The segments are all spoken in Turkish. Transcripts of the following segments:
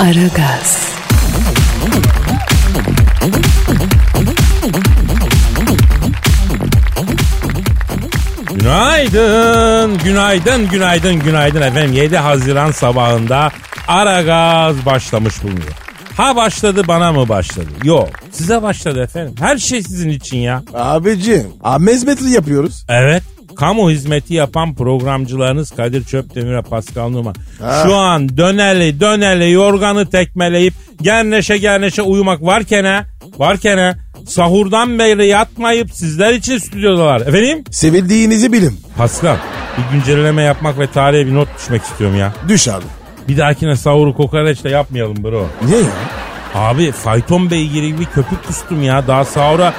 Aragaz, Günaydın, günaydın, günaydın, günaydın efendim. 7 Haziran sabahında Ara Gaz başlamış bulunuyor. Ha başladı bana mı başladı? Yok size başladı efendim. Her şey sizin için ya. Abicim. Abi hizmeti yapıyoruz. Evet kamu hizmeti yapan programcılarınız Kadir Çöptemir ve Pascal Numa. Şu an döneli döneli yorganı tekmeleyip gerneşe gerneşe uyumak varken ha, varken ha, sahurdan beri yatmayıp sizler için stüdyodalar. Efendim? Sevildiğinizi bilin. Pascal bir güncelleme yapmak ve tarihe bir not düşmek istiyorum ya. Düş abi. Bir dahakine sahuru kokoreçle yapmayalım bro. Niye ya? Abi fayton beygiri gibi köpük kustum ya. Daha sahura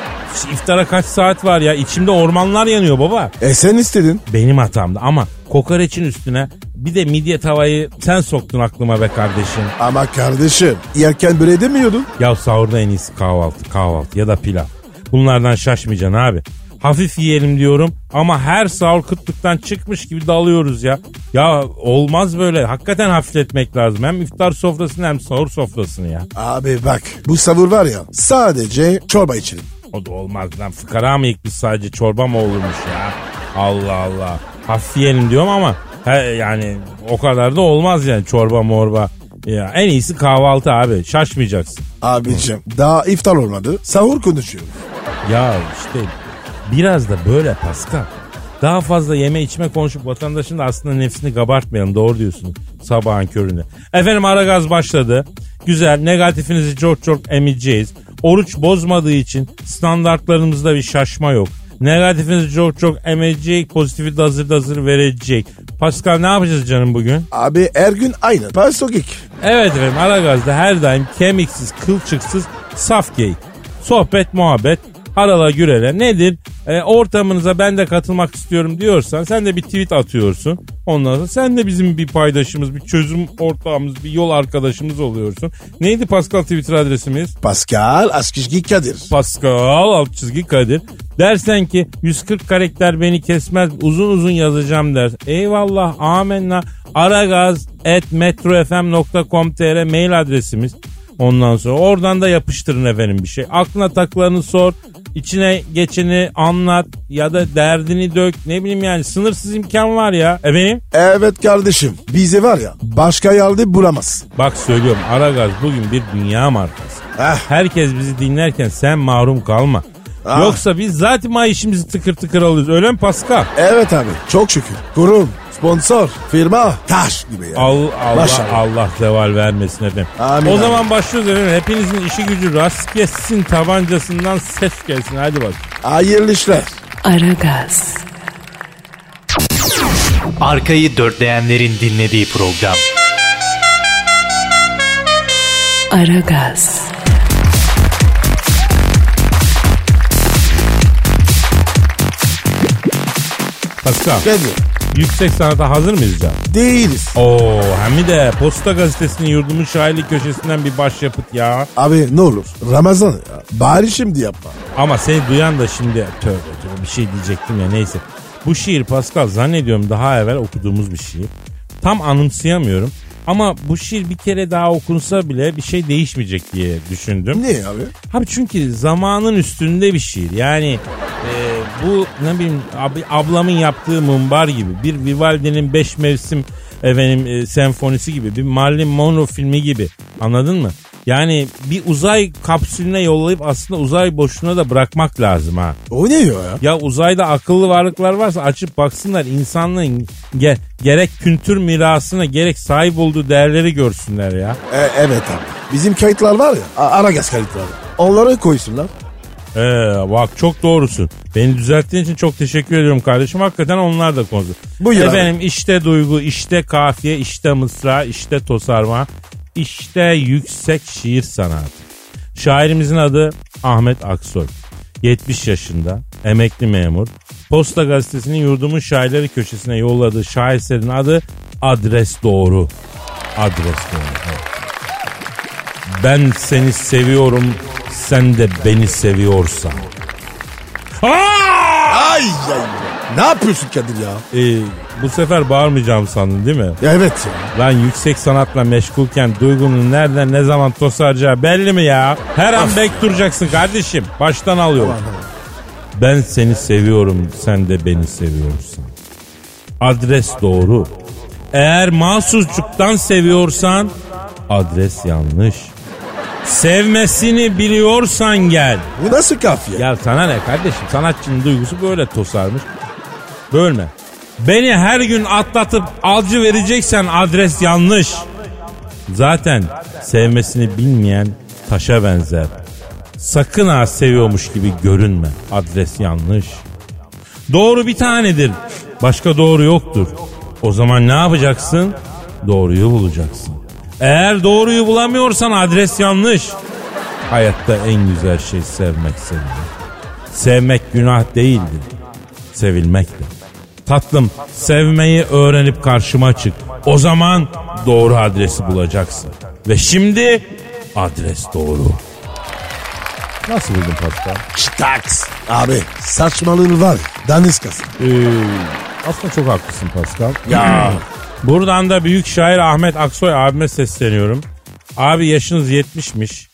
iftara kaç saat var ya. İçimde ormanlar yanıyor baba. E sen istedin. Benim hatamdı ama kokoreçin üstüne bir de midye tavayı sen soktun aklıma be kardeşim. Ama kardeşim yerken böyle demiyordun. Ya sahurda en iyisi kahvaltı kahvaltı ya da pilav. Bunlardan şaşmayacaksın abi. Hafif yiyelim diyorum ama her sahur kıtlıktan çıkmış gibi dalıyoruz ya. Ya olmaz böyle. Hakikaten hafifletmek lazım. Hem iftar sofrasını hem sahur sofrasını ya. Abi bak bu savur var ya sadece çorba içelim. O da olmaz lan. Fıkara mı biz sadece çorba mı olurmuş ya? Allah Allah. Hafif yiyelim diyorum ama he, yani o kadar da olmaz yani çorba morba. Ya, en iyisi kahvaltı abi. Şaşmayacaksın. Abicim daha iftar olmadı sahur konuşuyor. Ya işte biraz da böyle Pascal. Daha fazla yeme içme konuşup vatandaşın da aslında nefsini kabartmayalım. Doğru diyorsun sabahın köründe. Efendim ara gaz başladı. Güzel negatifinizi çok çok emeceğiz. Oruç bozmadığı için standartlarımızda bir şaşma yok. Negatifinizi çok çok emecek, pozitifi de hazır da hazır verecek. Pascal ne yapacağız canım bugün? Abi her gün aynı. Pasokik. Evet efendim Aragaz'da her daim kemiksiz, kılçıksız, saf geyik. Sohbet, muhabbet, harala gürele nedir? E, ortamınıza ben de katılmak istiyorum diyorsan sen de bir tweet atıyorsun. Ondan sonra sen de bizim bir paydaşımız, bir çözüm ortağımız, bir yol arkadaşımız oluyorsun. Neydi Pascal Twitter adresimiz? Pascal Askışki Kadir. Pascal alt çizgi Kadir. Dersen ki 140 karakter beni kesmez uzun uzun yazacağım der. Eyvallah amenna aragaz at metrofm.com.tr mail adresimiz. Ondan sonra oradan da yapıştırın efendim bir şey. Aklına takılanı sor. İçine geçeni anlat ya da derdini dök. Ne bileyim yani sınırsız imkan var ya. Efendim? Evet kardeşim bize var ya başka yerde bulamaz. Bak söylüyorum Aragaz bugün bir dünya markası. Eh. Herkes bizi dinlerken sen mahrum kalma. Ah. Yoksa biz zaten maaşımızı tıkır tıkır alıyoruz. Öyle mi Pascal? Evet abi çok şükür. Kurum, sponsor, firma, taş gibi ya. Al, Allah, Maşallah. Allah zeval vermesin efendim. Amin, o amin. zaman başlıyoruz efendim. Hepinizin işi gücü rast gelsin tabancasından ses gelsin. Hadi bak. Hayırlı işler. Aragaz, Arkayı dörtleyenlerin dinlediği program. Aragaz, Pascal Geldi. yüksek sanata hazır mıyız canım? Değiliz. Oo hem de Posta Gazetesi'nin yurdumun şairlik köşesinden bir başyapıt ya. Abi ne olur Ramazan ya. Bari şimdi yapma. Ama seni duyan da şimdi tövbe tövbe bir şey diyecektim ya neyse. Bu şiir Pascal zannediyorum daha evvel okuduğumuz bir şiir. Tam anımsayamıyorum. Ama bu şiir bir kere daha okunsa bile bir şey değişmeyecek diye düşündüm. Niye abi? Abi çünkü zamanın üstünde bir şiir. Yani bu ne bileyim abi, ablamın yaptığı mumbar gibi bir Vivaldi'nin beş mevsim efendim e, senfonisi gibi bir Marilyn Monroe filmi gibi anladın mı? Yani bir uzay kapsülüne yollayıp aslında uzay boşluğuna da bırakmak lazım ha. O ne diyor ya? Ya uzayda akıllı varlıklar varsa açıp baksınlar insanlığın ge- gerek kültür mirasına gerek sahip olduğu değerleri görsünler ya. E, evet abi. Bizim kayıtlar var ya. Aragaz kayıtları. Onları koysunlar. Ee, bak çok doğrusun. Beni düzelttiğin için çok teşekkür ediyorum kardeşim. Hakikaten onlar da konu. Buyur abi. Efendim işte duygu, işte kafiye, işte mısra, işte tosarma, işte yüksek şiir sanatı. Şairimizin adı Ahmet Aksoy. 70 yaşında, emekli memur. Posta gazetesinin yurdumun şairleri köşesine yolladığı şaheserin adı Adres Doğru. Adres Doğru. evet. Ben seni seviyorum, sen de beni seviyorsan. Ay ay. Ne yapıyorsun Kadir ya? Ee, bu sefer bağırmayacağım sandın değil mi? Ya Evet ya. Lan yüksek sanatla meşgulken duygunun nereden ne zaman tosaracağı belli mi ya? Her an bek duracaksın kardeşim. Baştan alıyorum. Ben seni seviyorum, sen de beni seviyorsan. Adres doğru. Eğer mahsusçuktan seviyorsan adres yanlış. Sevmesini biliyorsan gel. Bu nasıl kafiye? Ya sana ne kardeşim? Sanatçının duygusu böyle tosarmış. Bölme. Beni her gün atlatıp alcı vereceksen adres yanlış. Zaten sevmesini bilmeyen taşa benzer. Sakın ha seviyormuş gibi görünme. Adres yanlış. Doğru bir tanedir. Başka doğru yoktur. O zaman ne yapacaksın? Doğruyu bulacaksın. Eğer doğruyu bulamıyorsan adres yanlış. Hayatta en güzel şey sevmek sevmek. Sevmek günah değildir. Sevilmektir. Tatlım sevmeyi öğrenip karşıma çık. O zaman doğru adresi bulacaksın. Ve şimdi adres doğru. Nasıl buldun Pascal? Staks. Abi saçmalığın var. Daniskası. Ee, aslında çok haklısın Pascal. Ya. Buradan da büyük şair Ahmet Aksoy abime sesleniyorum. Abi yaşınız 70'miş.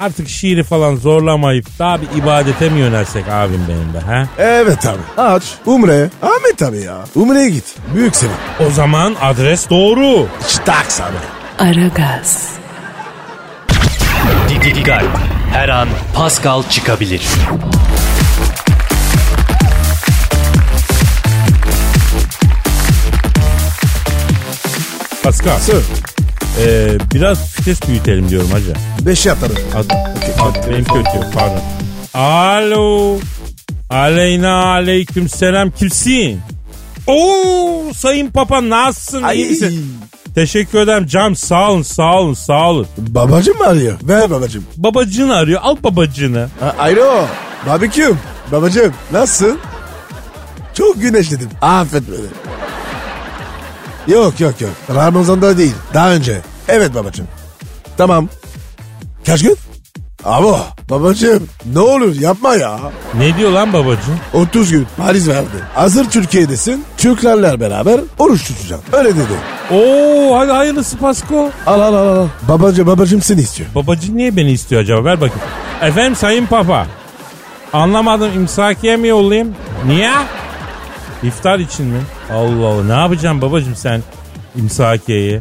Artık şiiri falan zorlamayıp daha bir ibadete mi yönelsek abim benim de ha? Evet abi. Aç. Umre. Ahmet abi ya. Umre'ye git. Büyük sevap. O zaman adres doğru. Staks abi. Aragaz, Dikkat. Her an Pascal çıkabilir. Pascal. Sır. ee, biraz vites büyütelim diyorum hacı. Beşe atarım. Ad, ad- benim kötü pardon. Alo. Aleyna aleyküm selam kimsin? Oo sayın papa nasılsın iyi Ay. misin? Teşekkür ederim Cam sağ olun sağ olun sağ olun. Babacım mı arıyor? Ver babacım. Babacını arıyor al babacını. A- Alo. Barbeküm. Babacım nasılsın? Çok güneşledim. Affet beni. Yok yok yok. Ramazan'da değil. Daha önce. Evet babacım. Tamam. Kaç gün? Abo babacım ne olur yapma ya. Ne diyor lan babacın? 30 gün Paris verdi. Hazır Türkiye'desin. Türklerle beraber oruç tutacağım. Öyle dedi. Oo hadi hayırlısı Pasko. Al al al al. Babacım babacım seni istiyor. Babacın niye beni istiyor acaba ver bakayım. Efendim sayın papa. Anlamadım imsakiye mi yollayayım? Niye? İftar için mi? Allah Allah ne yapacağım babacım sen imsakiyeyi?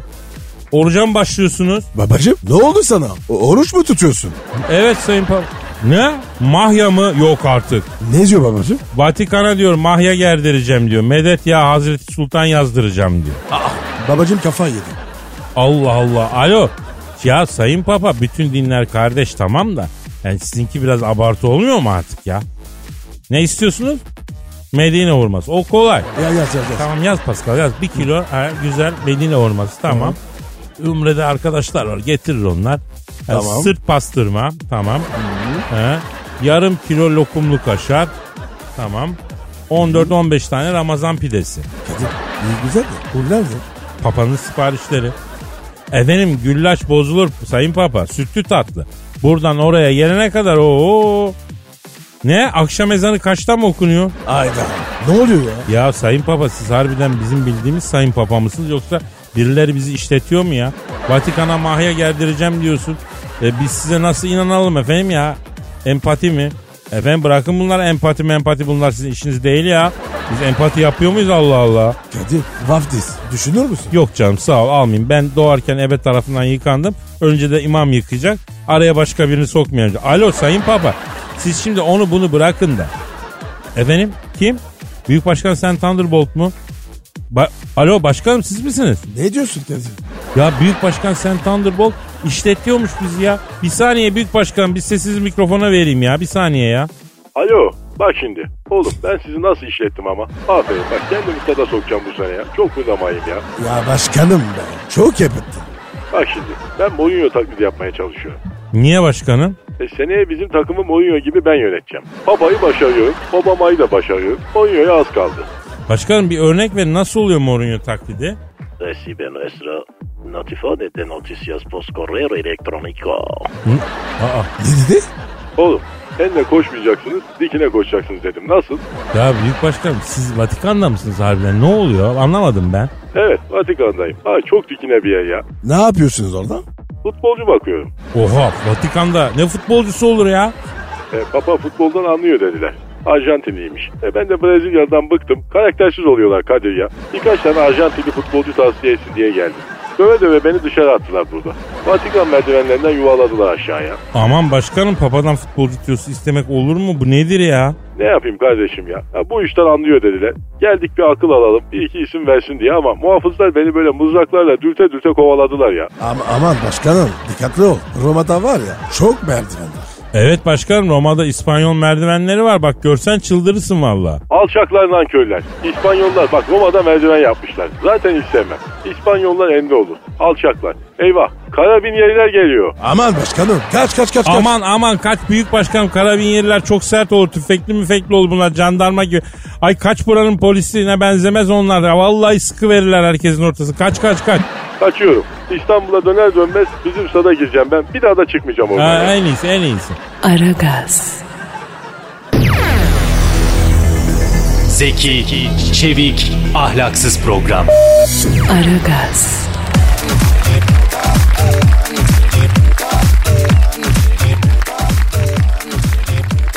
Oruca mı başlıyorsunuz? Babacım ne oldu sana? O- oruç mu tutuyorsun? Evet sayın papa. Ne? Mahya mı? Yok artık. Ne diyor babacım? Vatikan'a diyor mahya gerdireceğim diyor. Medet ya Hazreti Sultan yazdıracağım diyor. Babacım kafa yedi. Allah Allah. Alo. Ya sayın papa bütün dinler kardeş tamam da. Yani sizinki biraz abartı olmuyor mu artık ya? Ne istiyorsunuz? Medine hurması. O kolay. Ya yaz yaz yaz. Tamam yaz Pascal yaz. Bir kilo ha, güzel Medine hurması tamam. Ümre'de arkadaşlar var getirir onlar. Ha, Tamam. Sırt pastırma tamam. Ha, yarım kilo lokumlu kaşar. Tamam. 14-15 tane Ramazan pidesi. Kadir iyi güzel de. Bu nerede? Papanın siparişleri. Efendim güllaç bozulur sayın papa. Sütlü tatlı. Buradan oraya gelene kadar o Ne? Akşam ezanı kaçta mı okunuyor? Ayda. Ne oluyor ya? Ya sayın papa siz harbiden bizim bildiğimiz sayın papa mısınız yoksa birileri bizi işletiyor mu ya? Vatikan'a mahya gerdireceğim diyorsun. E, biz size nasıl inanalım efendim ya? Empati mi? Efendim bırakın bunlar empati empati bunlar sizin işiniz değil ya. Biz empati yapıyor muyuz Allah Allah? Kadir vaftiz. Düşünür müsün? Yok canım sağ ol almayayım. Ben doğarken ebe tarafından yıkandım. Önce de imam yıkayacak. Araya başka birini sokmayacak. Alo sayın papa. Siz şimdi onu bunu bırakın da. Efendim kim? Büyük Başkan Sen Thunderbolt mu? Ba- Alo başkanım siz misiniz? Ne diyorsun Kadir? Ya Büyük Başkan Sen Thunderbolt işletiyormuş bizi ya. Bir saniye Büyük Başkan bir sessiz mikrofona vereyim ya bir saniye ya. Alo bak şimdi. Oğlum ben sizi nasıl işlettim ama. Aferin bak kendimi stada sokacağım bu sene ya. Çok müdamayım ya. Ya başkanım be. Çok yapıttın. Bak şimdi ben Mourinho taklidi yapmaya çalışıyorum. Niye başkanım? E seneye bizim takımı Mourinho gibi ben yöneteceğim. Papa'yı başarıyorum. Obama'yı da başarıyorum. Mourinho'ya az kaldı. Başkanım bir örnek verin nasıl oluyor Mourinho taklidi? Recibe nuestro notifone de noticias post correo electrónico. Aa, Ne dedi? Oğlum enle koşmayacaksınız dikine koşacaksınız dedim. Nasıl? ya büyük başkanım siz Vatikan'da mısınız harbiden? Ne oluyor? Anlamadım ben. Evet Vatikan'dayım. Ha çok dikine bir yer ya. Ne yapıyorsunuz orada? Futbolcu bakıyorum. Oha Vatikan'da ne futbolcusu olur ya? E, Papa futboldan anlıyor dediler. Arjantinliymiş. E, ben de Brezilya'dan bıktım. Karaktersiz oluyorlar Kadir ya. Birkaç tane Arjantinli futbolcu tavsiye etsin diye geldim. Döve döve beni dışarı attılar burada. Vatikan merdivenlerinden yuvaladılar aşağıya. Aman başkanım papadan futbolcu tiyosu istemek olur mu? Bu nedir ya? Ne yapayım kardeşim ya? Ha, bu işten anlıyor dediler. Geldik bir akıl alalım. Bir iki isim versin diye ama muhafızlar beni böyle mızraklarla dürte dürte kovaladılar ya. Ama, aman başkanım dikkatli ol. Roma'da var ya çok merdiven var. Evet başkanım Roma'da İspanyol merdivenleri var. Bak görsen çıldırırsın valla. Alçaklar nankörler. İspanyollar bak Roma'da merdiven yapmışlar. Zaten hiç sevmem. İspanyollar ende olur. Alçaklar. Eyvah karabiniyeriler geliyor. Aman başkanım kaç kaç kaç kaç. Aman aman kaç büyük başkanım karabiniyeriler çok sert olur. Tüfekli müfekli olur bunlar jandarma gibi. Ay kaç buranın polisine benzemez onlar ya. Vallahi sıkı verirler herkesin ortası. Kaç kaç kaç. Kaçıyorum. İstanbul'a döner dönmez bizim stada gireceğim ben. Bir daha da çıkmayacağım oradan. Ha, en iyisi en iyisi. Aragaz, Zeki, çevik, ahlaksız program. Aragaz,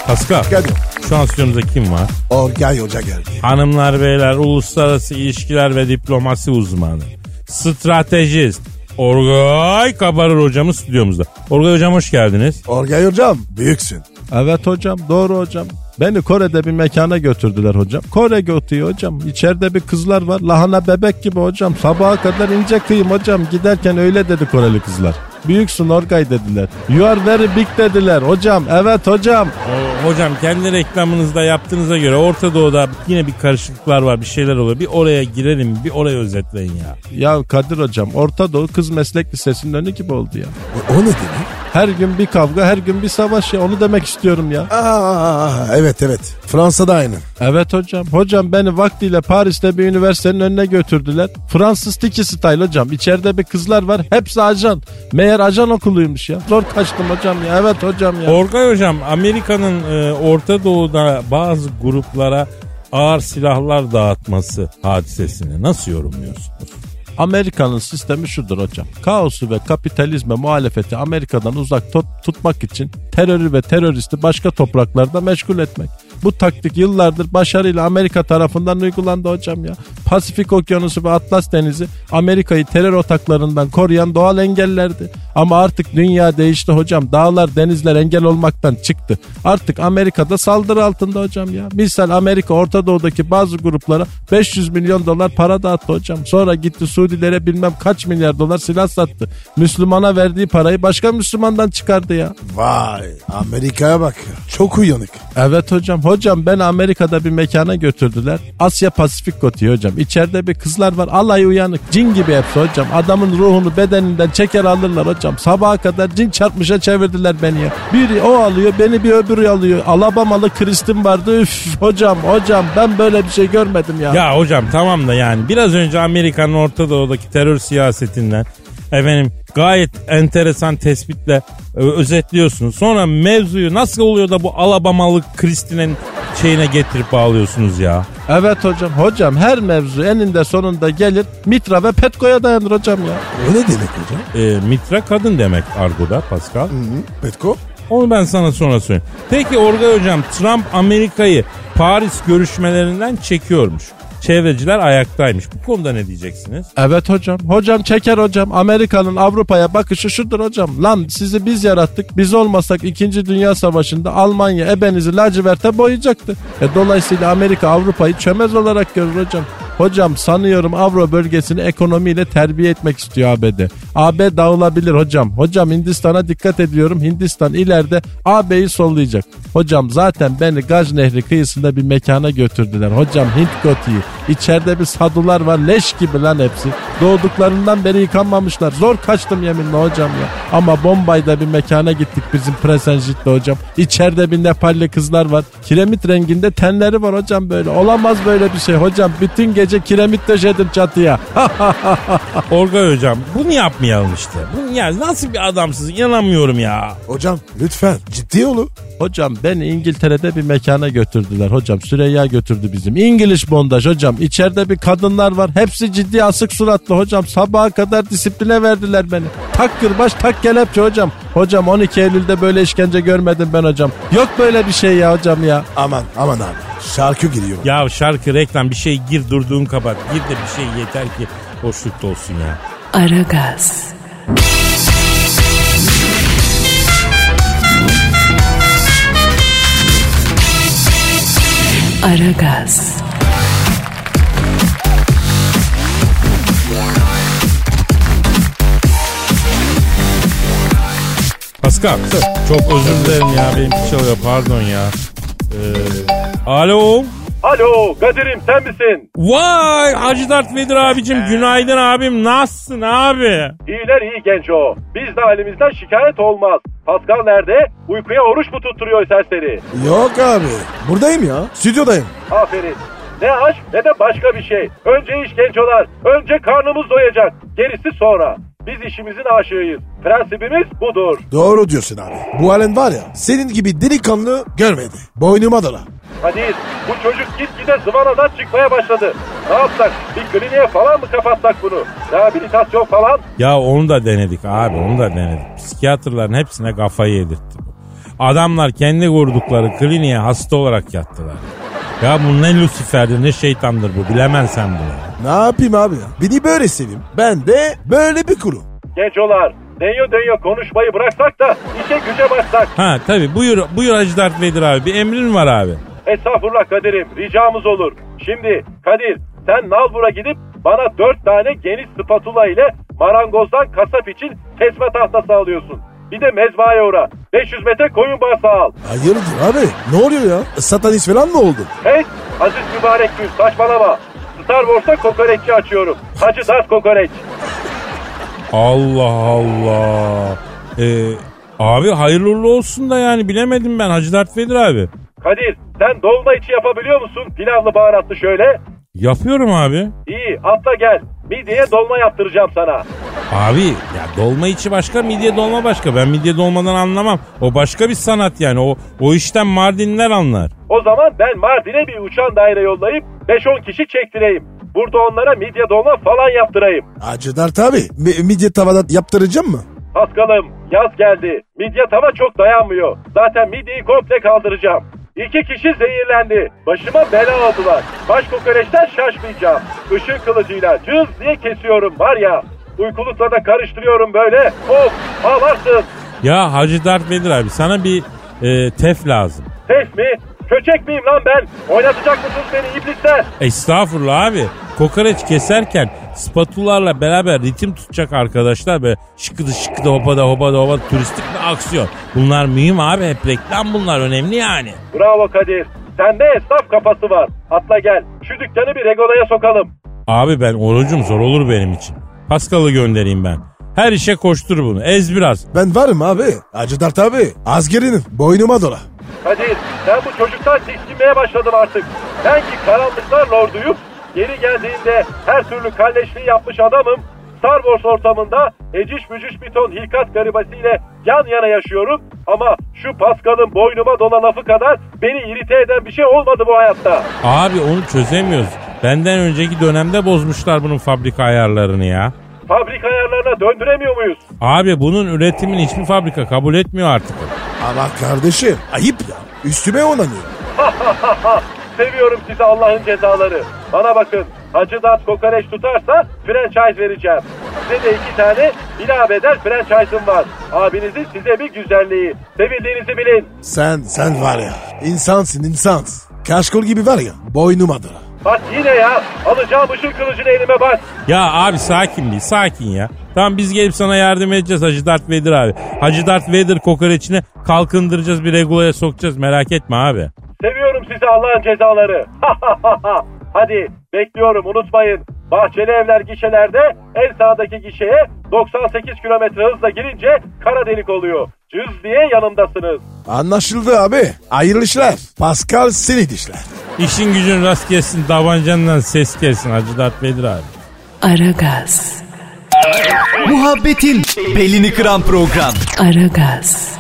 Pascal Geldi. şu an stüdyomuzda kim var? Orgay Hoca geldi. Hanımlar beyler uluslararası ilişkiler ve diplomasi uzmanı. Stratejist. Orgay Kabarır hocamız stüdyomuzda. Orgay hocam hoş geldiniz. Orgay Hocam büyüksün. Evet hocam doğru hocam. Beni Kore'de bir mekana götürdüler hocam. Kore götüğü hocam. İçeride bir kızlar var. Lahana bebek gibi hocam. Sabaha kadar ince kıyım hocam. Giderken öyle dedi Koreli kızlar. Büyüksün Orgay dediler. You are very big dediler hocam. Evet hocam. O- hocam kendi reklamınızda yaptığınıza göre Orta Doğu'da yine bir karışıklıklar var bir şeyler oluyor. Bir oraya girelim bir oraya özetleyin ya. Ya Kadir hocam Orta Doğu kız meslek lisesinin önü gibi oldu ya. O, o ne demek? Her gün bir kavga her gün bir savaş ya onu demek istiyorum ya. Aa, evet evet. Fransa'da aynı. Evet hocam. Hocam beni vaktiyle Paris'te bir üniversitenin önüne götürdüler. Fransız tiki style hocam. İçeride bir kızlar var. Hepsi ajan. Meğer ajan okuluymuş ya. Zor kaçtım hocam ya. Evet hocam ya. Orgay hocam Amerika'nın e, Orta Doğu'da bazı gruplara ağır silahlar dağıtması hadisesini nasıl yorumluyorsunuz? Amerika'nın sistemi şudur hocam. Kaosu ve kapitalizme muhalefeti Amerika'dan uzak tut- tutmak için terörü ve teröristi başka topraklarda meşgul etmek. Bu taktik yıllardır başarıyla Amerika tarafından uygulandı hocam ya. Pasifik Okyanusu ve Atlas Denizi Amerika'yı terör otaklarından koruyan doğal engellerdi. Ama artık dünya değişti hocam. Dağlar, denizler engel olmaktan çıktı. Artık Amerika'da saldırı altında hocam ya. Misal Amerika Orta Doğu'daki bazı gruplara 500 milyon dolar para dağıttı hocam. Sonra gitti Suudilere bilmem kaç milyar dolar silah sattı. Müslümana verdiği parayı başka Müslümandan çıkardı ya. Vay Amerika'ya bak. Çok uyanık. Evet hocam. Hocam ben Amerika'da bir mekana götürdüler. Asya Pasifik Koti hocam. İçeride bir kızlar var. Alay uyanık. Cin gibi hepsi hocam. Adamın ruhunu bedeninden çeker alırlar hocam. Sabaha kadar cin çarpmışa çevirdiler beni ya. Biri o alıyor beni bir öbürü alıyor. Alabamalı Kristin vardı. Üf hocam hocam ben böyle bir şey görmedim ya. Ya hocam tamam da yani biraz önce Amerika'nın Orta Doğu'daki terör siyasetinden efendim gayet enteresan tespitle e, özetliyorsunuz. Sonra mevzuyu nasıl oluyor da bu Alabamalı Kristin'in şeyine getirip bağlıyorsunuz ya. Evet hocam. Hocam her mevzu eninde sonunda gelir Mitra ve Petko'ya dayanır hocam ya. O ne demek hocam? E, Mitra kadın demek argoda Pascal. Hı, Petko? Onu ben sana sonra söyleyeyim. Peki Orgay hocam Trump Amerika'yı Paris görüşmelerinden çekiyormuş. Çevreciler ayaktaymış. Bu konuda ne diyeceksiniz? Evet hocam. Hocam çeker hocam. Amerika'nın Avrupa'ya bakışı şudur hocam. Lan sizi biz yarattık. Biz olmasak 2. Dünya Savaşı'nda Almanya ebenizi laciverte boyayacaktı. E, dolayısıyla Amerika Avrupa'yı çömez olarak görür hocam. Hocam sanıyorum Avro bölgesini ekonomiyle terbiye etmek istiyor ABD. AB dağılabilir hocam. Hocam Hindistan'a dikkat ediyorum. Hindistan ileride AB'yi sollayacak. Hocam zaten beni Gaj Nehri kıyısında bir mekana götürdüler. Hocam Hint gotiği. İçeride bir sadular var leş gibi lan hepsi. Doğduklarından beri yıkanmamışlar. Zor kaçtım yeminle hocam ya. Ama Bombay'da bir mekana gittik bizim Presenjit'le hocam. İçeride bir Nepalli kızlar var. Kiremit renginde tenleri var hocam böyle. Olamaz böyle bir şey hocam. Bütün gece kiremit döşedim çatıya. Orgay hocam bunu yapmayalım işte. Bunu ya nasıl bir adamsınız inanamıyorum ya. Hocam lütfen ciddi olun. Hocam beni İngiltere'de bir mekana götürdüler hocam. Süreyya götürdü bizim. İngiliz bondaj hocam. İçeride bir kadınlar var. Hepsi ciddi asık suratlı hocam. Sabaha kadar disipline verdiler beni. Tak kırbaç tak kelepçe hocam. Hocam 12 Eylül'de böyle işkence görmedim ben hocam. Yok böyle bir şey ya hocam ya. Aman aman abi. Şarkı giriyor. Ya şarkı reklam bir şey gir durduğun kapat. Gir de bir şey yeter ki hoşlukta olsun ya. Aragaz, Aragaz, Pascal çok özür dilerim ya benim çalıyor pardon ya. Ee, alo. Alo Kadir'im sen misin? Vay Hacı Dert Vedir abicim günaydın abim nasılsın abi? İyiler iyi genç o. Biz de halimizden şikayet olmaz. Pascal nerede? Uykuya oruç mu tutturuyor serseri? Yok abi. Buradayım ya. Stüdyodayım. Aferin. Ne aşk ne de başka bir şey. Önce iş gençolar. Önce karnımız doyacak. Gerisi sonra. Biz işimizin aşığıyız. Prensibimiz budur. Doğru diyorsun abi. Bu halen var ya senin gibi delikanlı görmedi. Boynuma dola. Kadir bu çocuk gitgide zıvanadan çıkmaya başladı. Ne yapsak? Bir kliniğe falan mı kapatsak bunu? Rehabilitasyon falan? Ya onu da denedik abi onu da denedik. Psikiyatrların hepsine kafayı yedirtti bu. Adamlar kendi kurdukları kliniğe hasta olarak yattılar. Ya bu ne Lucifer'dir ne şeytandır bu bilemem sen bunu. Ne yapayım abi ya? Beni böyle seveyim. Ben de böyle bir kulum. Gençolar denyo denyo konuşmayı bıraksak da işe güce başsak. Ha tabi buyur, buyur Hacı Dert Vedir abi bir emrin var abi. Estağfurullah Kadir'im ricamız olur. Şimdi Kadir sen Nalbur'a gidip bana dört tane geniş spatula ile marangozdan kasap için kesme tahtası alıyorsun. Bir de mezbahaya uğra. 500 metre koyun bağırsağı al. Hayırdır abi? Ne oluyor ya? Satanist falan mı oldun? Hey aziz mübarek gün saçmalama. Star Wars'ta kokoreççi açıyorum. Hacı Dert Kokoreç. Allah Allah. Ee, abi hayırlı olsun da yani bilemedim ben Hacı Dert Vedir abi. Kadir sen dolma içi yapabiliyor musun? Pilavlı baharatlı şöyle. Yapıyorum abi. İyi atla gel. Midyeye dolma yaptıracağım sana. Abi ya dolma içi başka midye dolma başka. Ben midye dolmadan anlamam. O başka bir sanat yani. O, o işten Mardinler anlar. O zaman ben Mardin'e bir uçan daire yollayıp 5-10 kişi çektireyim. Burada onlara midye dolma falan yaptırayım. Hacı Dert abi. mi- midye tavada yaptıracağım mı? Paskal'ım yaz geldi. Midye tava çok dayanmıyor. Zaten midyeyi komple kaldıracağım. İki kişi zehirlendi. Başıma bela oldular. Baş kokoreçten şaşmayacağım. Işın kılıcıyla cız diye kesiyorum var ya. Uykulukla da karıştırıyorum böyle. Of ağlarsın. Ya Hacı Dert Vedir abi sana bir e, tef lazım. Tef mi? Köçek miyim lan ben? Oynatacak mısınız beni iblisler? Estağfurullah abi. Kokoreç keserken spatularla beraber ritim tutacak arkadaşlar böyle şıkıdı şıkıdı hopada hopada hopada turistik bir aksiyon. Bunlar mühim abi hep reklam bunlar önemli yani. Bravo Kadir. Sende esnaf kafası var. Atla gel. Şu dükkanı bir regolaya sokalım. Abi ben orucum zor olur benim için. Paskal'ı göndereyim ben. Her işe koştur bunu. Ez biraz. Ben varım abi. Hacı Dert abi. Askerinin boynuma dola. Kadir ben bu çocuktan tiksinmeye başladım artık. Ben ki karanlıklar lorduyum. Geri geldiğinde her türlü kalleşliği yapmış adamım. Star Wars ortamında eciş bücüş bir ton hilkat garibasiyle yan yana yaşıyorum. Ama şu Pascal'ın boynuma dola lafı kadar beni irite eden bir şey olmadı bu hayatta. Abi onu çözemiyoruz. Benden önceki dönemde bozmuşlar bunun fabrika ayarlarını ya. Fabrika ayarlarına döndüremiyor muyuz? Abi bunun üretimini hiçbir fabrika kabul etmiyor artık. Ama kardeşim ayıp ya. Üstüme onanıyor. Seviyorum sizi Allah'ın cezaları. Bana bakın Hacı Dert kokoreç tutarsa franchise vereceğim. Size de iki tane ilabeder franchise'ım var. Abinizin size bir güzelliği. Sevildiğinizi bilin. Sen sen var ya insansın insansın. Kaşkol gibi var ya boynuma Bak yine ya. Alacağım ışın kılıcını elime bak. Ya abi sakin bir sakin ya. Tamam biz gelip sana yardım edeceğiz Hacı Dert Vedir abi. Hacı Dert Vedir kokoreçini kalkındıracağız bir regulaya sokacağız merak etme abi. Seviyorum sizi Allah'ın cezaları. Hadi bekliyorum unutmayın. Bahçeli evler gişelerde en sağdaki gişeye 98 kilometre hızla girince kara delik oluyor. Cüz diye yanımdasınız. Anlaşıldı abi. Hayırlı işler. Pascal seni dişler. İşin gücün rast gelsin tabancandan ses gelsin Hacı Dert Vedir abi. Aragaz, Muhabbetin belini kıran program. Aragaz,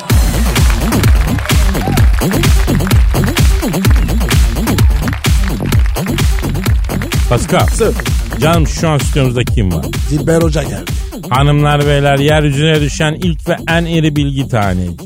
Pascal. Canım şu an stüdyomuzda kim var? Dilber Hoca geldi. Hanımlar beyler yeryüzüne düşen ilk ve en iri bilgi taneci.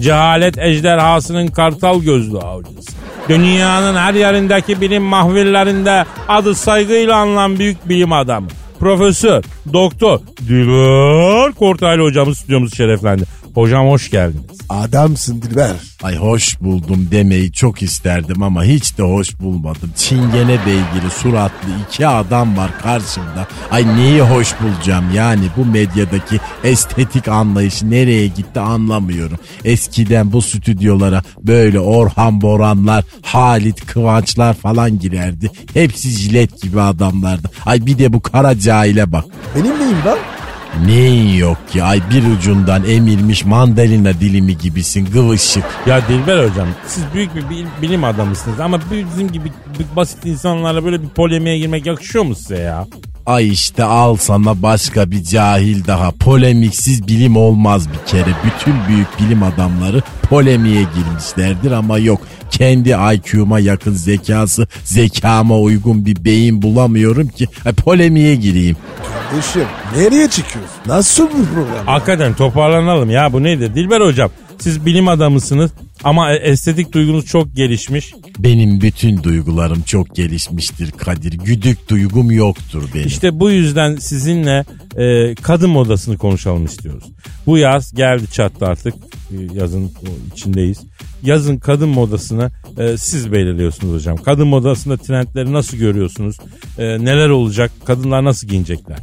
Cehalet ejderhasının kartal gözlü avcısı. Dünyanın her yerindeki bilim mahvillerinde adı saygıyla anılan büyük bilim adamı. Profesör, doktor, Dilber Kortaylı hocamız stüdyomuz şereflendi. Hocam hoş geldiniz. Adamsın Dilber. Ay hoş buldum demeyi çok isterdim ama hiç de hoş bulmadım. Çingene beygiri suratlı iki adam var karşımda. Ay neyi hoş bulacağım yani bu medyadaki estetik anlayışı nereye gitti anlamıyorum. Eskiden bu stüdyolara böyle Orhan Boranlar, Halit Kıvançlar falan girerdi. Hepsi jilet gibi adamlardı. Ay bir de bu kara cahile bak. Benim neyim lan? Neyin yok ki ay bir ucundan emirmiş mandalina dilimi gibisin gıvışık. Ya Dilber hocam siz büyük bir bil- bilim adamısınız ama bizim gibi basit insanlarla böyle bir polemiğe girmek yakışıyor mu size ya? Ay işte al sana başka bir cahil daha. Polemiksiz bilim olmaz bir kere. Bütün büyük bilim adamları polemiğe girmişlerdir ama yok. Kendi IQ'ma yakın zekası, zekama uygun bir beyin bulamıyorum ki e, polemiğe gireyim. Kardeşim nereye çıkıyorsun? Nasıl bir program? Hakikaten toparlanalım ya bu nedir? Dilber hocam siz bilim adamısınız ama estetik duygunuz çok gelişmiş. Benim bütün duygularım çok gelişmiştir Kadir. Güdük duygum yoktur benim. İşte bu yüzden sizinle e, kadın modasını konuşalım istiyoruz. Bu yaz geldi çattı artık E, yazın içindeyiz. Yazın kadın modasını e, siz belirliyorsunuz hocam. Kadın modasında trendleri nasıl görüyorsunuz? E, neler olacak? Kadınlar nasıl giyinecekler?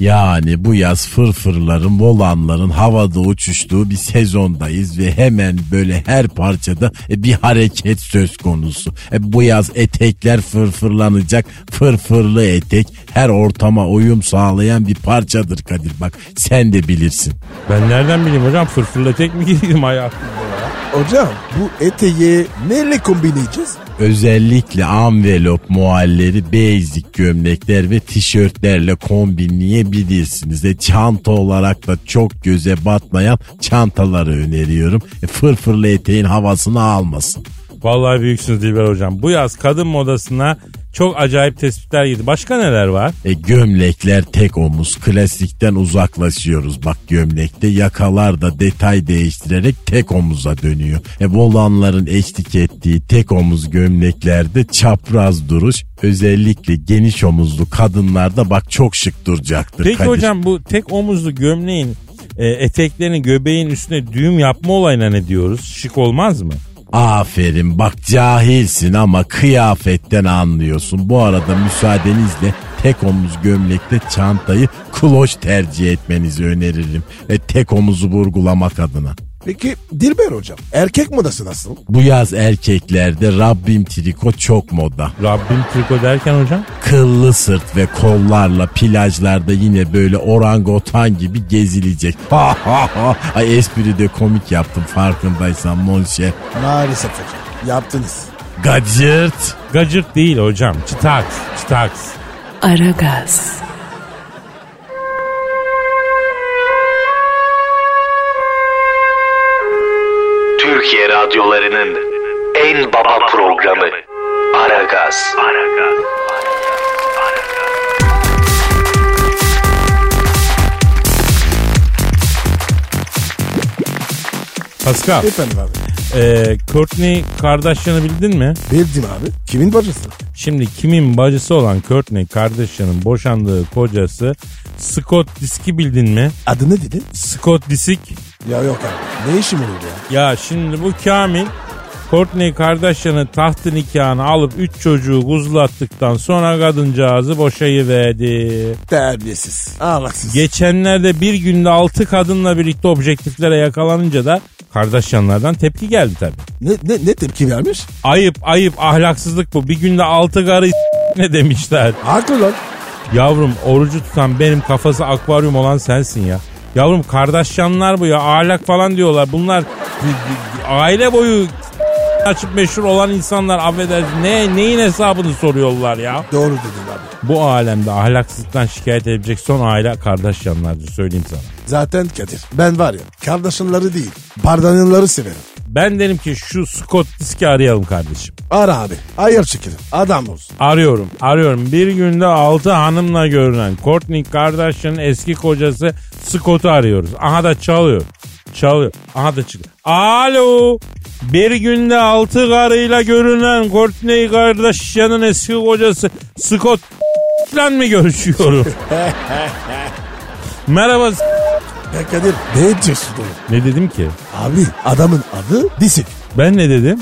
Yani bu yaz fırfırların, volanların havada uçuştuğu bir sezondayız ve hemen böyle her parçada e, bir hareket söz konusu. E, Bu yaz etekler fırfırlanacak, fırfırlı etek her ortama uyum sağlayan bir parçadır Kadir. Bak sen de bilirsin. Ben nereden bileyim hocam fırfırla tek mi giydim hayatımda ya? Hocam bu eteği neyle kombinleyeceğiz? Özellikle envelop muhalleri, basic gömlekler ve tişörtlerle kombinleyebilirsiniz. E, çanta olarak da çok göze batmayan çantaları öneriyorum. E, fırfırlı eteğin havasını almasın. Vallahi büyüksünüz Dilber hocam. Bu yaz kadın modasına çok acayip tespitler girdi. Başka neler var? E, gömlekler tek omuz. Klasikten uzaklaşıyoruz. Bak gömlekte yakalar da detay değiştirerek tek omuza dönüyor. E, volanların eşlik ettiği tek omuz gömleklerde çapraz duruş özellikle geniş omuzlu kadınlarda bak çok şık duracaktır. Peki Kadir. hocam bu tek omuzlu gömleğin e, eteklerini göbeğin üstüne düğüm yapma olayına ne diyoruz? Şık olmaz mı? Aferin bak cahilsin ama kıyafetten anlıyorsun. Bu arada müsaadenizle tek omuz gömlekte çantayı kloş tercih etmenizi öneririm. E, tek omuzu vurgulamak adına. Peki Dilber hocam erkek modası nasıl? Bu yaz erkeklerde Rabbim triko çok moda. Rabbim triko derken hocam? Kıllı sırt ve kollarla plajlarda yine böyle orangotan gibi gezilecek. Ha ha ha. Ay espri de komik yaptım farkındaysan monşe. Maalesef hocam yaptınız. Gacırt. Gacırt değil hocam. Çıtaks. Çıtaks. Aragaz, Türkiye radyolarının en baba programı Aragaz. Pascal. Efendim abi. E, Courtney Kardashian'ı bildin mi? Bildim abi. Kimin bacısı? Şimdi kimin bacısı olan Courtney Kardashian'ın boşandığı kocası Scott Disk'i bildin mi? Adı ne dedin? Scott Disick. Ya yok abi. Ne işim olur ya? Ya şimdi bu Kamil Courtney Kardashian'ın tahtı nikahını alıp 3 çocuğu kuzlattıktan sonra kadıncağızı boşayıverdi. Terbiyesiz. Ahlaksız. Geçenlerde bir günde 6 kadınla birlikte objektiflere yakalanınca da Kardashianlardan tepki geldi tabii. ne, ne, ne tepki vermiş? Ayıp ayıp ahlaksızlık bu. Bir günde 6 karı ne demişler. Haklı lan. Yavrum orucu tutan benim kafası akvaryum olan sensin ya. Yavrum kardeşyanlar bu ya ahlak falan diyorlar. Bunlar aile boyu açıp meşhur olan insanlar affedersin ne, neyin hesabını soruyorlar ya. Doğru dedin abi. Bu alemde ahlaksızlıktan şikayet edebilecek son aile kardeşyanlardır söyleyeyim sana. Zaten Kadir ben var ya kardeşinleri değil bardanınları severim. Ben derim ki şu Scott Disk'i arayalım kardeşim. Ara abi. Ayır çekelim. Adam olsun. Arıyorum, arıyorum. Bir günde altı hanımla görünen Courtney Kardashian'ın eski kocası Scott'u arıyoruz. Aha da çalıyor. Çalıyor. Aha da çıkıyor. Alo. Bir günde altı karıyla görünen Courtney Kardashian'ın eski kocası Scott lan mı görüşüyorum? Merhaba. Ya Kadir ne diyorsun oğlum? Ne dedim ki? Abi adamın adı Disik. Ben ne dedim?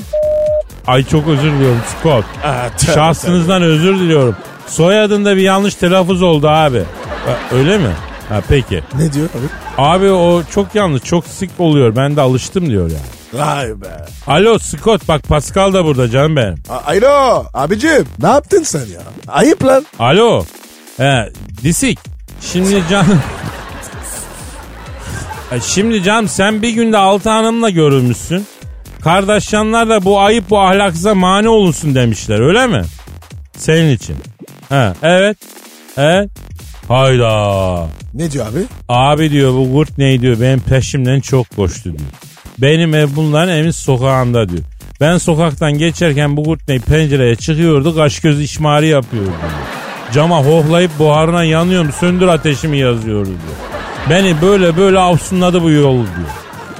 Ay çok özür diliyorum Scott. Şahsınızdan özür diliyorum. Soyadında bir yanlış telaffuz oldu abi. Ha, Öyle mi? Ha peki. Ne diyor abi? Abi o çok yanlış, çok sık oluyor. Ben de alıştım diyor yani. Vay be. Alo Scott bak Pascal da burada canım benim. A- Alo abicim ne yaptın sen ya? Ayıp lan. Alo. He, disik. Şimdi canım. E, Şimdi canım sen bir günde altı hanımla görülmüşsün. Kardeşyanlar da bu ayıp bu ahlaksıza mani olunsun demişler öyle mi? Senin için. He, evet. Evet. Hayda. Ne diyor abi? Abi diyor bu kurt ne diyor benim peşimden çok koştu diyor. Benim ev bunların evin sokağında diyor. Ben sokaktan geçerken bu kurt ne pencereye çıkıyordu kaş göz işmari yapıyordu diyor. Cama hohlayıp buharına yanıyorum söndür ateşimi yazıyordu diyor. Beni böyle böyle avsunladı bu yol diyor.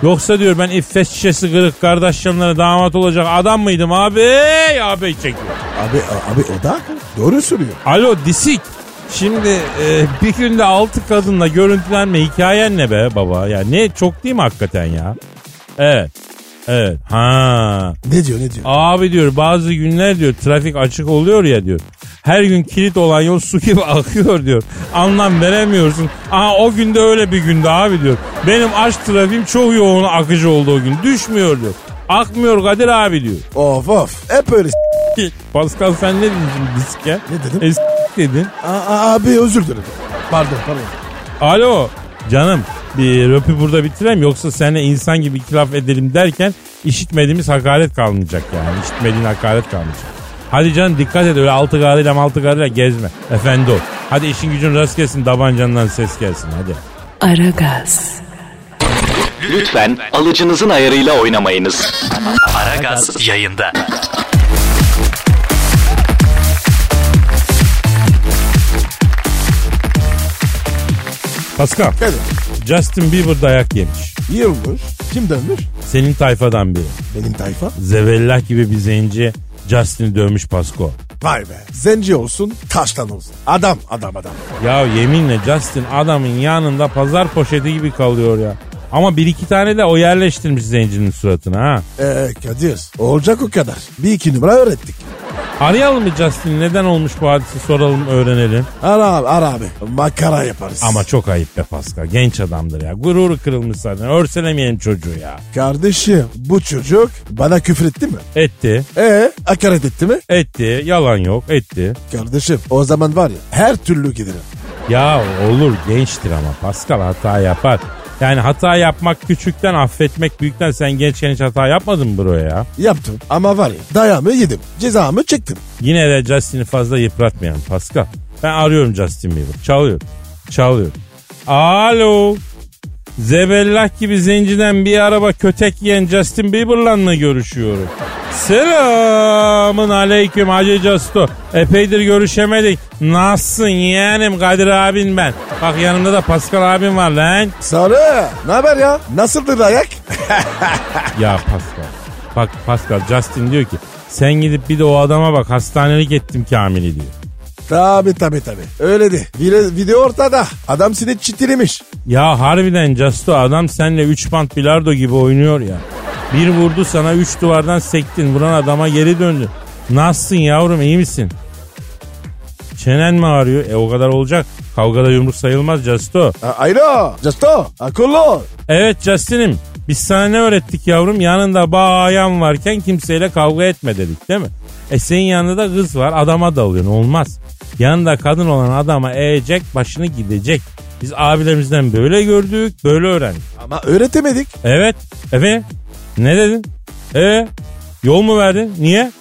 Yoksa diyor ben iffet şişesi kırık kardeşlerine damat olacak adam mıydım abi? Abi çekiyor. Abi abi o da doğru söylüyor. Alo disik. Şimdi e, bir günde altı kadınla görüntülenme hikayen ne be baba? Ya ne çok değil mi hakikaten ya? Evet. Evet. Ha. Ne diyor ne diyor? Abi diyor bazı günler diyor trafik açık oluyor ya diyor. Her gün kilit olan yol su gibi akıyor diyor. Anlam veremiyorsun. Aha o günde öyle bir günde abi diyor. Benim aşk trafiğim çok yoğun akıcı oldu o gün. Düşmüyor diyor. Akmıyor Kadir abi diyor. Of of hep öyle s- Pascal sen ne dedin şimdi diske? Ne dedim? E, s- dedin. A- abi özür dilerim. Pardon pardon. Alo canım bir röpü burada bitireyim yoksa seninle insan gibi itilaf edelim derken işitmediğimiz hakaret kalmayacak yani. İşitmediğin hakaret kalmayacak. Hadi canım dikkat et öyle altı garıyla altı garıyla gezme. Efendi ol. Hadi işin gücün rast gelsin tabancandan ses gelsin hadi. Aragaz, Lütfen alıcınızın ayarıyla oynamayınız. Aragaz yayında. Pascal Kadir. Justin Bieber dayak yemiş. İyi olmuş. Kim dönmüş? Senin tayfadan biri. Benim tayfa. Zevellah gibi bir zenci Justin'i dövmüş Pasko. Vay be. Zenci olsun taştan olsun. Adam adam adam. Ya yeminle Justin adamın yanında pazar poşeti gibi kalıyor ya. Ama bir iki tane de o yerleştirmiş zencinin suratına ha. Ee, Kadir olacak o kadar. Bir iki numara öğrettik. Arayalım mı Justin neden olmuş bu hadise soralım öğrenelim. Ara abi ara abi. Makara yaparız. Ama çok ayıp be Pascal genç adamdır ya. Gururu kırılmış zaten örselemeyen çocuğu ya. Kardeşim bu çocuk bana küfür etti mi? Etti Ee hakaret etti mi? etti yalan yok etti. Kardeşim o zaman var ya her türlü giderim. Ya olur gençtir ama Pascal hata yapar. Yani hata yapmak küçükten affetmek büyükten sen gençken hiç hata yapmadın mı bro ya? Yaptım ama var ya dayağımı yedim. Cezamı çektim. Yine de Justin'i fazla yıpratmayalım Pascal. Ben arıyorum Justin Bieber. Çalıyor. Çalıyor. Alo. Zebellah gibi zenciden bir araba kötek yiyen Justin Bieber'la mı görüşüyorum? Selamın aleyküm Hacı Casto. Epeydir görüşemedik. Nasılsın yeğenim Kadir abin ben. Bak yanımda da Pascal abim var lan. Sarı ne haber ya? Nasıldı dayak? Ya Pascal. Bak Pascal Justin diyor ki sen gidip bir de o adama bak hastanelik ettim Kamil'i diyor. Tabi tabi tabi. Öyle de. Video, video ortada. Adam seni çitilemiş. Ya harbiden Justo adam seninle 3 bant bilardo gibi oynuyor ya. Bir vurdu sana üç duvardan sektin. Vuran adama geri döndün. Nasılsın yavrum iyi misin? Çenen mi ağrıyor? E o kadar olacak. Kavgada yumruk sayılmaz Justo. A- Ayro. Justo. Akıllı ol. Evet Justin'im. Biz sana ne öğrettik yavrum? Yanında bayan varken kimseyle kavga etme dedik değil mi? E senin yanında da kız var adama dalıyorsun olmaz. Yanında kadın olan adama eğecek başını gidecek. Biz abilerimizden böyle gördük böyle öğrendik. Ama öğretemedik. Evet. Evet. Ne dedin? E yol mu verdin? Niye?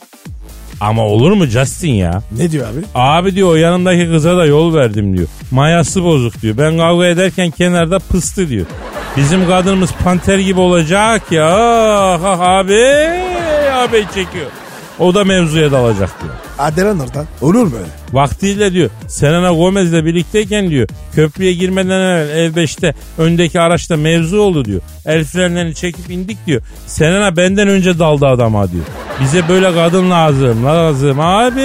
Ama olur mu Justin ya? Ne diyor abi? Abi diyor o yanındaki kıza da yol verdim diyor. Mayası bozuk diyor. Ben kavga ederken kenarda pıstı diyor. Bizim kadınımız panter gibi olacak ya. Ah, ah, abi abi çekiyor. O da mevzuya dalacak diyor. Hadi lan oradan. Olur böyle. Vaktiyle diyor Selena Gomez'le birlikteyken diyor köprüye girmeden evvel L5'te öndeki araçta mevzu oldu diyor. El frenlerini çekip indik diyor. Selena benden önce daldı adama diyor. Bize böyle kadın lazım lazım abi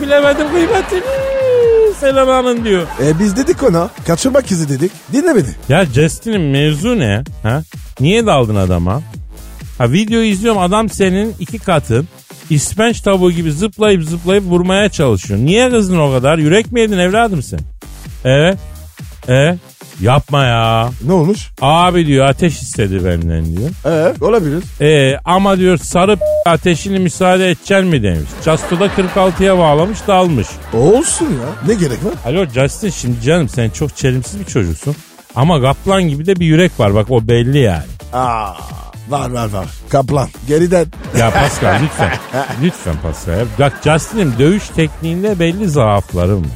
bilemedim kıymetini Selena'nın diyor. E biz dedik ona. Kaçırmak izi dedik. Dinlemedi. Ya Justin'in mevzu ne? Ha? Niye daldın adama? Ha video izliyorum adam senin iki katın. İspenç tavuğu gibi zıplayıp zıplayıp vurmaya çalışıyor. Niye kızdın o kadar? Yürek mi yedin evladım sen? Evet. E yapma ya. Ne olmuş? Abi diyor ateş istedi benden diyor. E olabilir. E ama diyor sarı ateşini müsaade edeceksin mi demiş. Justo da 46'ya bağlamış dalmış. Olsun ya. Ne gerek var? Alo Justin şimdi canım sen çok çelimsiz bir çocuksun. Ama kaplan gibi de bir yürek var bak o belli yani. Aa, var var var. Kaplan. Geriden. Ya Pascal lütfen. lütfen Pascal. Bak Justin'im dövüş tekniğinde belli zaaflarım. var.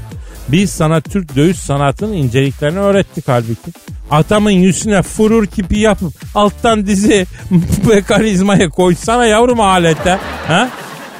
Biz sana Türk dövüş sanatının inceliklerini öğrettik halbuki. Atamın yüzüne furur kipi yapıp alttan dizi mekanizmaya koysana yavrum alete. Ha?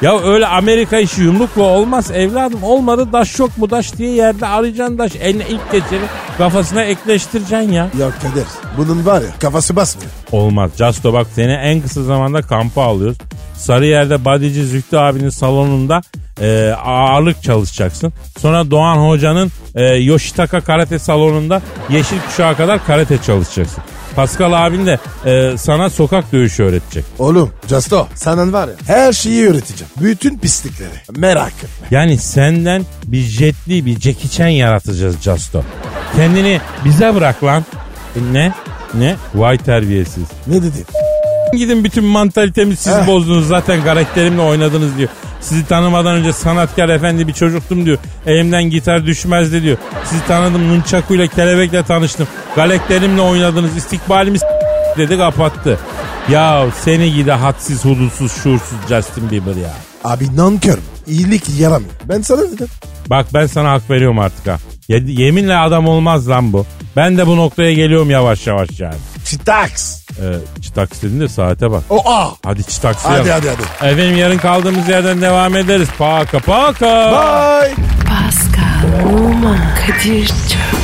Ya öyle Amerika işi yumrukla olmaz evladım. Olmadı daş yok mu daş diye yerde arayacaksın daş. Eline ilk geçeni kafasına ekleştireceksin ya. Ya Kadir. Bunun var ya kafası basmıyor. Olmaz. Justo bak seni en kısa zamanda kampa alıyoruz. Sarıyer'de Badici Zühtü abinin salonunda e, ağırlık çalışacaksın. Sonra Doğan Hoca'nın e, Yoshitaka karate salonunda yeşil kuşağa kadar karate çalışacaksın. Pascal abin de e, sana sokak dövüşü öğretecek. Oğlum Justo senden var ya her şeyi öğreteceğim. Bütün pislikleri. Merak etme. Yani senden bir jetli bir Jackie Chan yaratacağız Justo. Kendini bize bırak lan. E, ne? Ne? Vay terbiyesiz. Ne dedin? Gidin bütün mantalitemi siz Eh. bozdunuz zaten karakterimle oynadınız diyor. Sizi tanımadan önce sanatkar efendi bir çocuktum diyor. Elimden gitar düşmezdi diyor. Sizi tanıdım nunçakuyla kelebekle tanıştım. Karakterimle oynadınız istikbalimi s- dedi kapattı. Ya seni gide hadsiz hudutsuz şuursuz Justin Bieber ya. Abi nankör. İyilik yaramıyor. Ben sana dedim. Bak ben sana hak veriyorum artık ha. Ye- yeminle adam olmaz lan bu. Ben de bu noktaya geliyorum yavaş yavaş yani. Çitaks. Ee, çıtaks dedin de saate bak. O a. Hadi çıtaks Hadi yap. hadi hadi. Efendim yarın kaldığımız yerden devam ederiz. Paka paka. Bye. Pascal, Oman, Kadir çok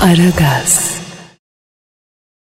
Aragaz.